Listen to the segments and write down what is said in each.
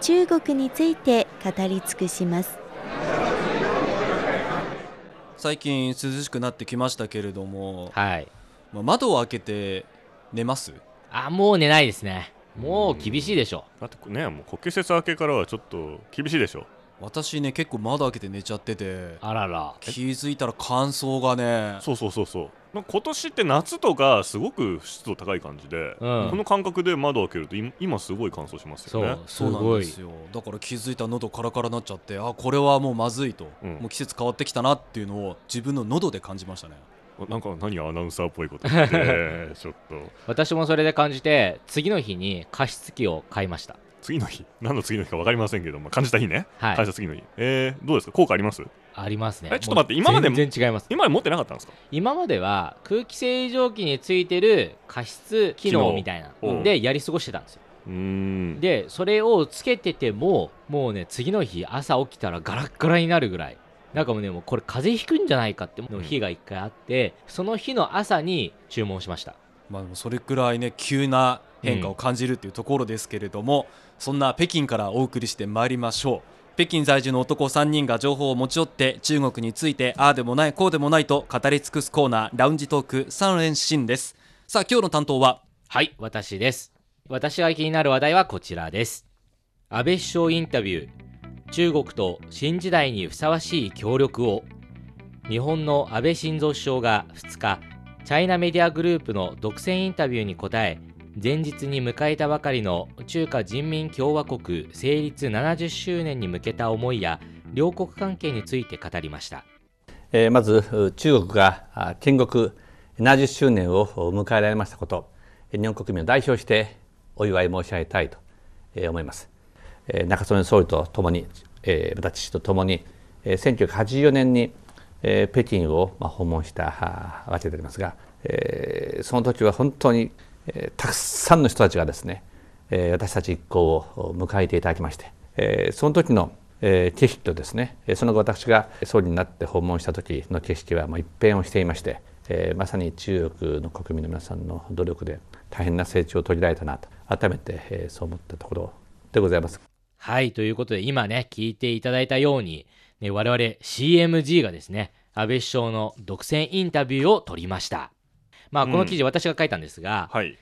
中国について語り尽くします最近涼しくなってきましたけれども、はい。まあ、窓を開けて寝ます？あ、もう寝ないですね。もう厳しいでしょ。だってねもう国慶節明けからはちょっと厳しいでしょ私ね結構窓開けて寝ちゃってて。あらら。気づいたら乾燥がね。そうそうそうそう。今年って夏とかすごく湿度高い感じで、うん。この感覚で窓開けると今今すごい乾燥しますよね。すそうなんごいですよ。だから気づいたら喉カラカラになっちゃってあこれはもうまずいと、うん。もう季節変わってきたなっていうのを自分の喉で感じましたね。なんか何アナウンサーっぽいこと言って ちょっと。私もそれで感じて、次の日に加湿器を買いました。次の日何の次の日か分かりませんけど、まあ、感じた日ね、はい感じた次の日えー、どうですか？効果あります？ありますね。えちょっと待ってもう今までも全然違います。今まで持ってなかったんですか？今までは空気清浄機についてる加湿機能みたいなでやり過ごしてたんですよ。うーんで、それをつけてても、もうね、次の日朝起きたらガラッガラになるぐらい。なんかもうね、もうこれ風邪ひくんじゃないかっての日が一回あって、その日の朝に注文しました。まあでもそれくらいね急な変化を感じるっていうところですけれども、そんな北京からお送りしてまいりましょう北京在住の男3人が情報を持ち寄って中国についてああでもないこうでもないと語り尽くすコーナーラウンジトーク3連新ですさあ今日の担当は？はい、私です。私が気になる話題はこちらです。安倍首相インタビュー。中国と新時代にふさわしい協力を。日本の安倍晋三首相が2日、チャイナメディアグループの独占インタビューに答え、前日に迎えたばかりの中華人民共和国成立70周年に向けた思いや両国関係について語りました。えーまず中国が建国70周年を迎えられましたこと日本国民を代表してお祝い申し上げたいと思います、えー中曽根総理とともに、えーまた父とともに1984年に北京を訪問したわけでありますが、えーその時は本当に、えーたくさんの人たちがですね、えー私たち一行を迎えていただきまして、えーその時のえー景色とですねその後私が総理になって訪問した時の景色はもう一変をしていまして、えーまさに中国の国民の皆さんの努力で大変な成長を遂げられたなと改めて、えーそう思ったところでございます。はい、ということで今ね、聞いていただいたように、ね、我々 CMG がですね、安倍首相の独占インタビューを取りました。まあ、この記事私が書いたんですが、はい、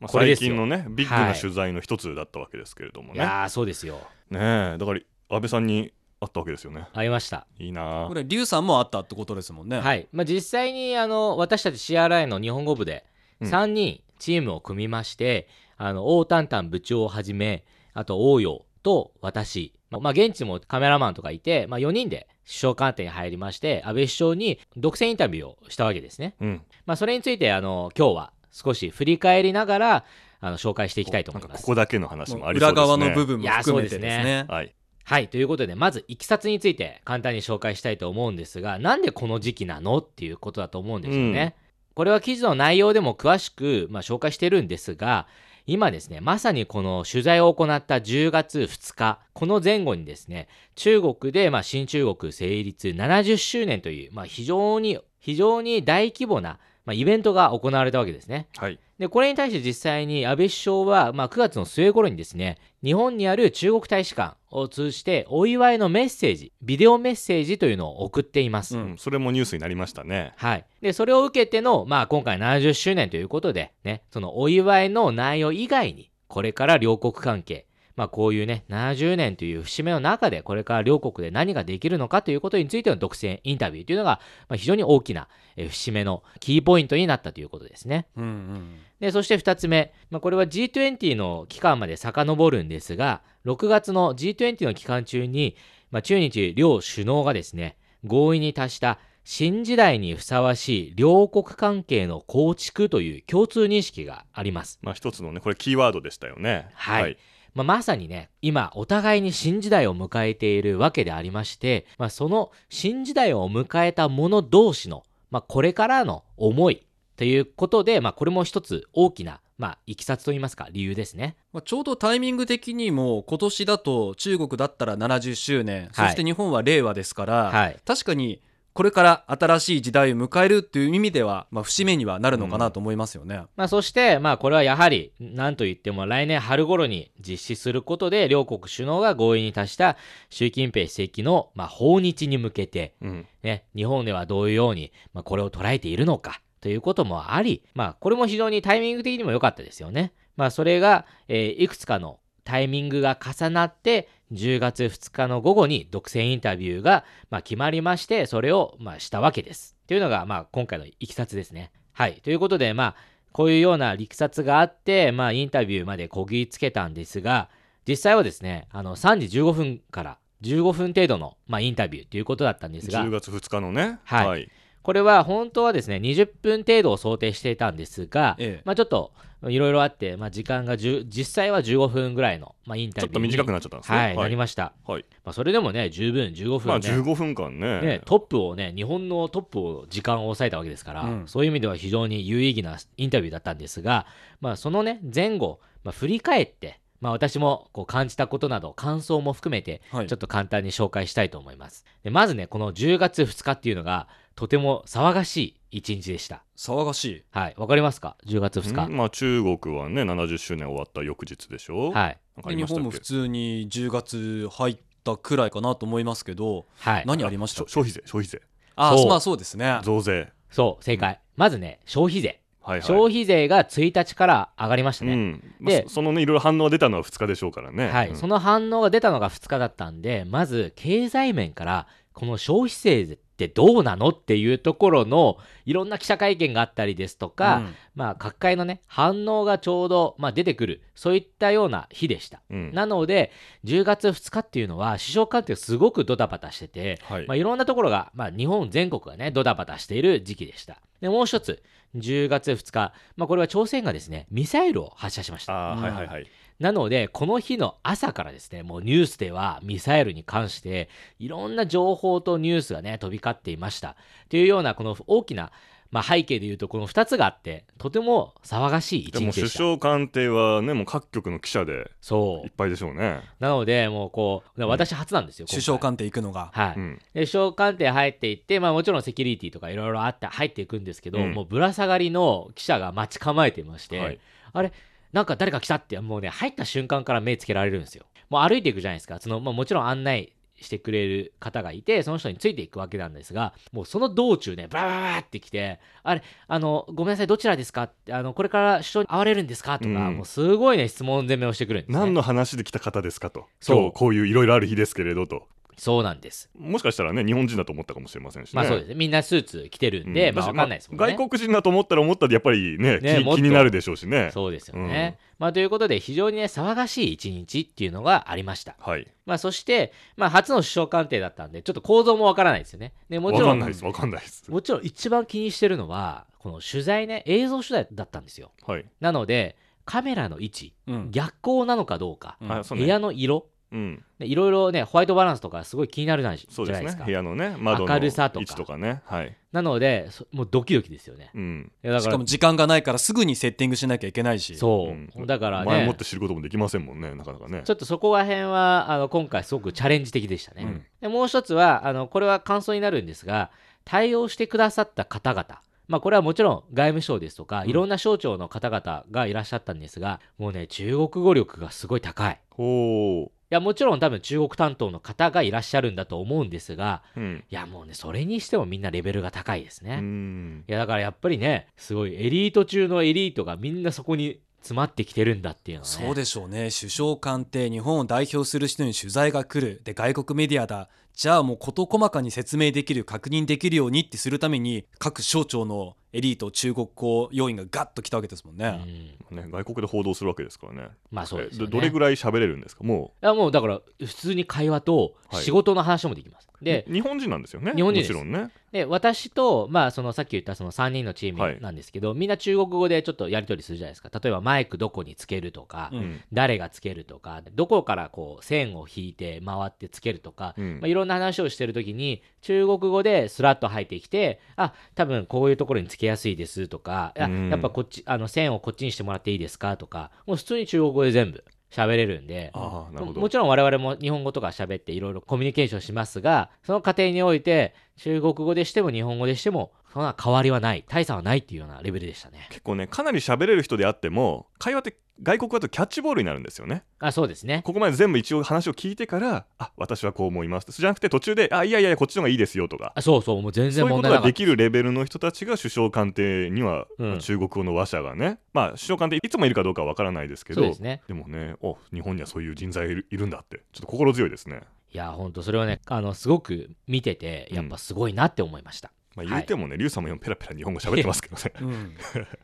まあ、これですよ。最近のねビッグはない。取材の一つだったわけですけれどもね、いやー、そうですよ。ねえだから安倍さんに会ったわけですよね。ありました。いいなこれ劉さんもあったってことですもんね、はい。まあ、実際に、あの、私たち CRI の日本語部で、うん。3人チームを組みまして、あの、王丹丹部長をはじめ、あと、王陽と私、まあ、まあ現地もカメラマンとかいて、まあ、4人で首相官邸に入りまして、安倍首相に独占インタビューをしたわけですね。うんまあ、それについて、あの、今日は少し振り返りながら、あの、紹介していきたいと思います。ここだけの話もありそう裏ですね側の部分も含めてですねはいはい。ということで、まず、いきさつについて簡単に紹介したいと思うんですが、なんでこの時期なの？っていうことだと思うんですよね。これは記事の内容でも詳しく、まあ、紹介してるんですが、今ですね、まさにこの取材を行った10月2日、この前後にですね、中国で、まあ、新中国成立70周年という、まあ、非常に、非常に大規模な、まあ、イベントが行われたわけですね。はいで、これに対して実際に安倍首相は、まあ、9月の末頃にですね、日本にある中国大使館を通じてお祝いのメッセージ、ビデオメッセージというのを送っています。うん、それもニュースになりましたねはい。で、それを受けての、まあ、今回70周年ということで、ね、そのお祝いの内容以外に、これから両国関係、まあ、こういうね、70年という節目の中で、これから両国で何ができるのかということについての独占インタビューというのが、まあ、非常に大きな、えー節目のキーポイントになったということですね。うんうんで、そして2つ目、まあ、これは G20 の期間まで遡るんですが、6月の G20 の期間中に、まあ、中日両首脳がですね、合意に達した新時代にふさわしい両国関係の構築という共通認識があります。まあ一つのねこれキーワードでしたよねはいまあ、まさにね今お互いに新時代を迎えているわけでありまして、まあ、その新時代を迎えた者同士の、まあ、これからの思いということで、まあ、これも一つ大きな、まあ、いきさつといいますか理由ですね。まあ、ちょうどタイミング的にも今年だと中国だったら70周年、そして日本は令和ですから、はい確かにこれから新しい時代を迎えるっていう意味では、まあ、節目にはなるのかなと思いますよね。まあ、そして、まあ、これはやはり何と言っても来年春頃に実施することで両国首脳が合意に達した習近平主席の、まあ、訪日に向けて、うんね、日本ではどういうように、まあ、これを捉えているのかということもあり、まあ、これも非常にタイミング的にも良かったですよね。まあ、それが、えーいくつかのタイミングが重なって10月2日の午後に独占インタビューが、まあ、決まりましてそれを、まあ、したわけです。というのが、まあ、今回のいきさつですね。はい。ということで、まあ、こういうような力説があって、まあ、インタビューまでこぎつけたんですが、実際はですね、あの3時15分から15分程度の、まあ、インタビューということだったんですが10、月2日のねはいはいこれは本当はですね、20分程度を想定していたんですが、ええ。まあちょっといろいろあって、まあ時間が10実際は15分ぐらいの、まあ、インタビューにちょっと短くなっちゃったんですね。はい、はい。なりました。はい。まあそれでもね、十分15分まあね、15分間ね。ね、トップをね、日本のトップを時間を抑えたわけですから、うん。そういう意味では非常に有意義なインタビューだったんですが、まあ、そのね、前後、まあ、振り返って、まあ、私もこう感じたことなど、感想も含めて、はい。ちょっと簡単に紹介したいと思います。でまずね、この10月2日っていうのが、とても騒がしい一日でした。騒がしい。はい、わかりますか ?10 月2日。うんまあ中国はね70周年終わった翌日でしょ？はい。なんかあで日本も普通に10月入ったくらいかなと思いますけど、はい。何ありました消費税消費税ああまあそうですね。増税そう、正解。まずね、消費税。はいはい消費税が1日から上がりましたね。うんまあでそそのねいろいろ反応が出たのは2日でしょうからねはい、うんその反応が出たのが2日だったんで、まず経済面から、この消費税ってどうなのっていうところのいろんな記者会見があったりですとか、うんまあ、各界のね、反応がちょうど、まあ、出てくる、そういったような日でした。うんなので、10月2日っていうのは、首相官邸がすごくドタバタしてて、はいまあ、いろんなところが、まあ、日本全国がね、ドタバタしている時期でした。で、もう一つ、10月2日、まあ、これは朝鮮がですね、ミサイルを発射しました。ああうんはいはいはいなので、この日の朝からですね、もうニュースではミサイルに関して、いろんな情報とニュースがね、飛び交っていました。というような、この大きな、まあ、背景で言うと、この2つがあって、とても騒がしい一でも首日でした。相官邸はねもう各局の記者でそいっぱいでしょうねう。なので、もうこう、私初なんですよ。首相今官邸行くのが。回はい。うんで首相官邸入っていって、まあ、もちろんセキュリティとかいろいろあって入っていくんですけど、うんもうぶら下がりの記者が待ち構えていまして、はいあれなんか誰か来たってもうね入った瞬間から目つけられるんですよ。もう歩いていくじゃないですか。その、まあ、もちろん案内してくれる方がいてその人についていくわけなんですがもうその道中ねバラバラバラって来てあれあのごめんなさいどちらですか？ってあのこれから首相に会われるんですか？とか、うん。もうすごいね質問攻めをしてくるんです、ね、何の話で来た方ですかと。そう。こういういろいろある日ですけれどとそうなんです。もしかしたらね日本人だと思ったかもしれませんしね。まあそうですね。みんなスーツ着てるんで、うん。まあ分かんないですもんね、外国人だと思ったら思ったでやっぱりねね気気になるでしょうしね。そうですよね。まあ、ということで、非常にね、騒がしい一日っていうのがありました。はい。まあ、そして、まあ、初の首相官邸だったんで、ちょっと構造もわからないですよね。でもちろん、わかんないです。わかんないです。もちろん一番気にしてるのは、この取材ね、映像取材だったんですよ。はい。なので、カメラの位置、うん。逆光なのかどうか、うん。部屋の色、うんねいろいろね、ホワイトバランスとかすごい気になるじゃそうですないですか。ね部屋のね窓の明るさとか。位置とかね。はい。なので、そもうドキドキですよね。うん。いやだかしからも時間がないからすぐにセッティングしなきゃいけないし。そう、うん。だからね。前もって、知ることもできませんもんねなかなかね。ちょっとそこら辺はあの今回すごくチャレンジ的でしたね。うん。でもう一つはあのこれは感想になるんですが対応してくださった方々。まあこれはもちろん外務省ですとか、うん。いろんな省庁の方々がいらっしゃったんですがもうね中国語力がすごい高い。ほいやもちろん多分中国担当の方がいらっしゃるんだと思うんですがううん。いやもうねそれにしてもみんなレベルが高いですね。うん。いやだからやっぱりねすごいエリート中のエリートがみんなそこに詰まってきてるんだっていうのはね。そうでしょうね。首相官邸日本を代表する人に取材が来る。で外国メディアだ。じゃあもう事細かに説明できる確認できるようにってするために各省庁のエリート中国語要員がガッと来たわけですもんね、うん。ね外国で報道するわけですからね。まあそうですよね。えどどれぐらい喋れるんですか？もいやもうだから普通に会話とはい仕事の話もできます。で日本人なんですよね？日本人もちろんね。で私と、まあ、そのさっき言ったその3人のチームなんですけど、みんな中国語でちょっとやり取りするじゃないですか。例えばマイクどこにつけるとか、うん。誰がつけるとかどこからこう線を引いて回ってつけるとか、うん。まあ、いろんな話をしてる時に中国語でスラッと入ってきてあ多分こういうところにつけやすいですとか、あうん。やっぱこっちあの線をこっちにしてもらっていいですかとかもう普通に中国語で全部喋れるんで。もちろん我々も日本語とか喋っていろいろコミュニケーションしますがその過程において中国語でしても日本語でしてもそんな変わりはない。大差はないっていうようなレベルでしたね。結構ねかなり喋れる人であっても会話って外国語だとキャッチボールになるんですよね。あそうですね。ここまで全部一応話を聞いてからあ私はこう思いますじゃなくて途中であいやいやいやこっちの方がいいですよとか。あそうそうもう全然そういうこ問題なかった。とができるレベルの人たちが首相官邸には、うん。まあ中国語の話者がねまあ首相官邸いつもいるかどうかは分からないですけどそうですね。でもねお日本にはそういう人材いるいるんだって。ちょっと心強いですね、いや本当それはねあのすごく見ててやっぱすごいなって思いました、まあ、言うてもね、リュウさんも今ペラペラ日本語喋ってますけどね。うん。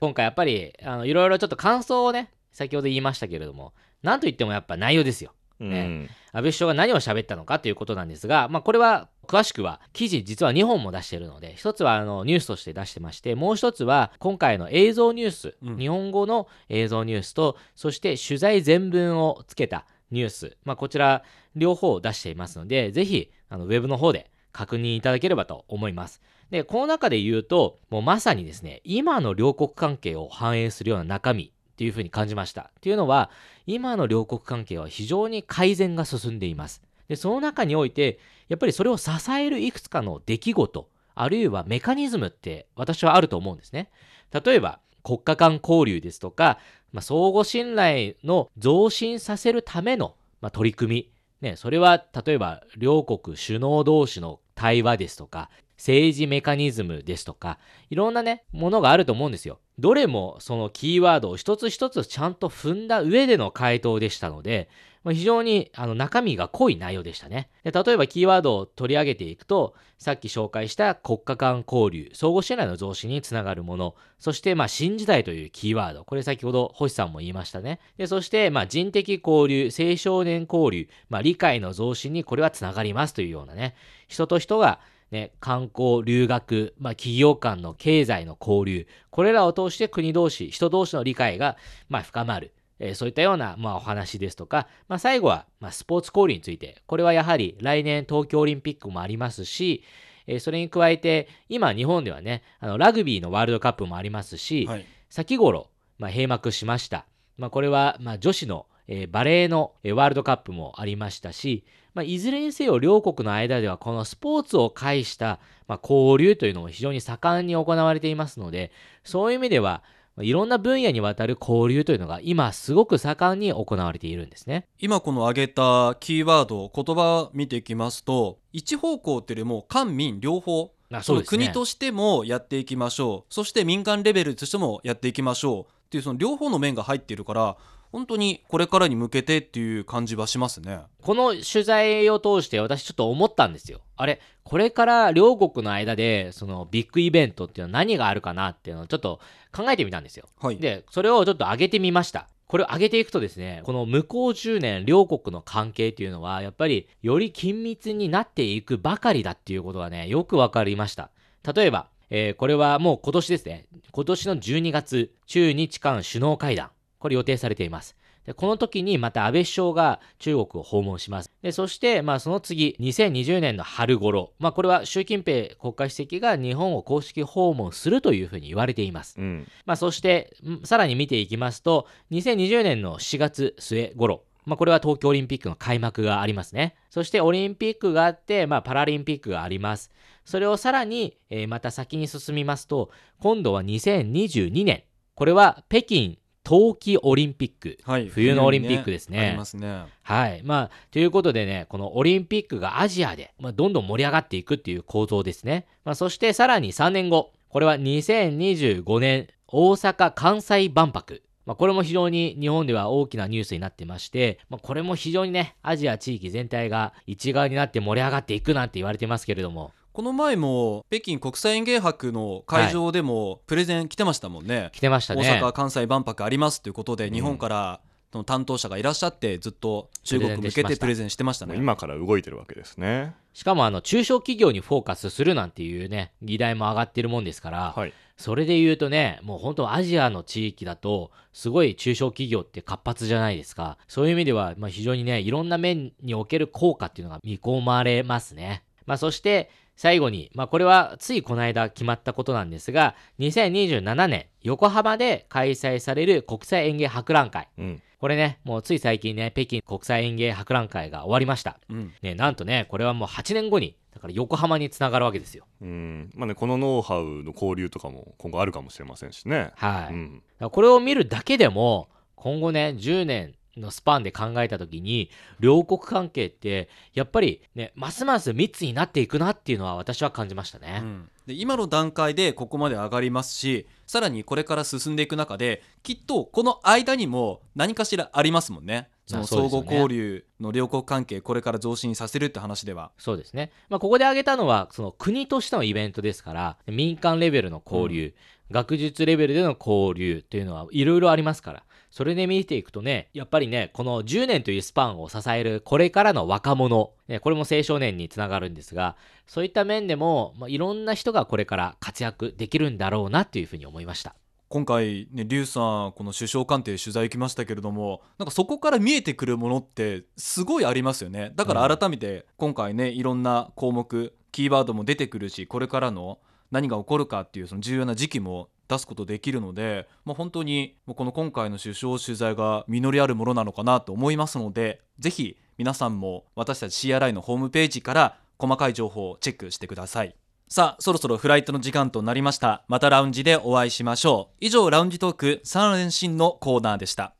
今回やっぱりあのいろいろちょっと感想をね先ほど言いましたけれどもなんといってもやっぱ内容ですよ。うん。安倍首相が何を喋ったのかということなんですが、まあ、これは詳しくは記事実は2本も出しているので一つはあのニュースとして出してましてもう一つは今回の映像ニュース、うん。日本語の映像ニュースとそして取材全文をつけたニュース、まあ、こちら両方を出していますのでぜひあのウェブの方で確認いただければと思います。でこの中で言うともうまさにですね今の両国関係を反映するような中身っていうふうに感じました。というのは今の両国関係は非常に改善が進んでいます。でその中においてやっぱりそれを支えるいくつかの出来事あるいはメカニズムって私はあると思うんですね。例えば国家間交流ですとか、まあ、相互信頼の増進させるための、まあ、取り組み、ね、それは例えば両国首脳同士の対話ですとか政治メカニズムですとかいろんなねものがあると思うんですよ。どれもそのキーワードを一つ一つちゃんと踏んだ上での回答でしたので、非常にあの中身が濃い内容でしたねで。例えばキーワードを取り上げていくと、さっき紹介した国家間交流、相互信頼の増進につながるもの、そしてまあ新時代というキーワード、これ先ほど星さんも言いましたね。でそしてまあ人的交流、青少年交流、まあ、理解の増進にこれはつながりますというようなね、人と人がね、観光、留学、まあ、企業間の経済の交流、これらを通して国同士、人同士の理解が、まあ、深まる。えーそういったような、まあ、お話ですとか、まあ、最後は、まあ、スポーツ交流について、これはやはり来年東京オリンピックもありますし、えーそれに加えて、今日本ではね、あのラグビーのワールドカップもありますし、はい先頃、まあ、閉幕しました。まあ、これは、まあ、女子の、えーバレーの、えーワールドカップもありましたし、まあ、いずれにせよ両国の間ではこのスポーツを介した、まあ、交流というのも非常に盛んに行われていますので、そういう意味では、まあいろんな分野にわたる交流というのが今すごく盛んに行われているんですね。今この挙げたキーワード言葉を見ていきますと一方向っていうよりも官民両方あその国としてもやっていきましょう。そして民間レベルとしてもやっていきましょう。っていうその両方の面が入っているから本当にこれからに向けてっていう感じはしますね。この取材を通して私ちょっと思ったんですよ。あれ、これから両国の間でそのビッグイベントっていうのは何があるかなっていうのをちょっと考えてみたんですよ。はい、で、それをちょっと上げてみました。これを上げていくとですね、この向こう10年両国の関係っていうのはやっぱりより緊密になっていくばかりだっていうことがね、よくわかりました。例えば、えーこれはもう今年ですね、今年の12月、中日韓首脳会談、これ予定されています。でこの時にまた安倍首相が中国を訪問します。でそして、まあ、その次、2020年の春頃、まあ、これは習近平国家主席が日本を公式訪問するというふうに言われています。うんまあ、そして、んさらに見ていきますと、2020年の4月末頃、まあ、これは東京オリンピックの開幕がありますね。そしてオリンピックがあって、まあ、パラリンピックがあります。それをさらに、えーまた先に進みますと、今度は2022年。これは北京冬季オリンピック。はい、冬のオリンピックですねありますね。はい。まあ、ということでね、このオリンピックがアジアで、まあ、どんどん盛り上がっていくっていう構造ですね。まあ、そしてさらに3年後、これは2025年大阪・関西万博。まあ、これも非常に日本では大きなニュースになってまして、まあ、これも非常にね、アジア地域全体が一丸になって盛り上がっていくなんて言われてますけれども、この前も北京国際園芸博の会場でもプレゼン来てましたもんね。来てましたね。大阪・関西万博ありますということで、日本からその担当者がいらっしゃってずっと中国向けてプレゼンしてましたね。今から動いてるわけですね。しかもあの中小企業にフォーカスするなんていうね議題も上がってるもんですから、はい。それで言うとねもう本当アジアの地域だとすごい中小企業って活発じゃないですか。そういう意味では、まあ、非常にねいろんな面における効果っていうのが見込まれますね、まあ、そして最後に、まあ、これはついこの間決まったことなんですが2027年横浜で開催される国際園芸博覧会。うん。これねもうつい最近ね北京国際園芸博覧会が終わりました。うん。ねなんとねこれはもう8年後にだから横浜につながるわけですよ。うん。まあねこのノウハウの交流とかも今後あるかもしれませんしね。はい、うん。これを見るだけでも今後ね10年のスパンで考えた時に両国関係ってやっぱりねますます密になっていくなっていうのは私は感じましたね、うん。で今の段階でここまで上がりますしさらにこれから進んでいく中できっとこの間にも何かしらありますもんね。その相互交流の両国関係これから増進させるって話では。そうですね、まあ、ここで挙げたのはその国としてのイベントですから民間レベルの交流、学術レベルでの交流というのはいろいろありますからそれで見ていくとねやっぱりねこの10年というスパンを支えるこれからの若者、ね、これも青少年につながるんですがそういった面でも、まあ、いろんな人がこれから活躍できるんだろうなというふうに思いました。今回ね劉さんこの首相官邸取材行きましたけれどもなんかそこから見えてくるものってすごいありますよねだから改めて今回ねいろんな項目キーワードも出てくるしこれからの何が起こるかっていうその重要な時期も出すことできるので、まあ、本当にもうこの今回の首相取材が実りあるものなのかなと思いますのでぜひ皆さんも私たち CRI のホームページから細かい情報をチェックしてください。さあそろそろフライトの時間となりました。またラウンジでお会いしましょう。以上ラウンジトーク3連新のコーナーでした。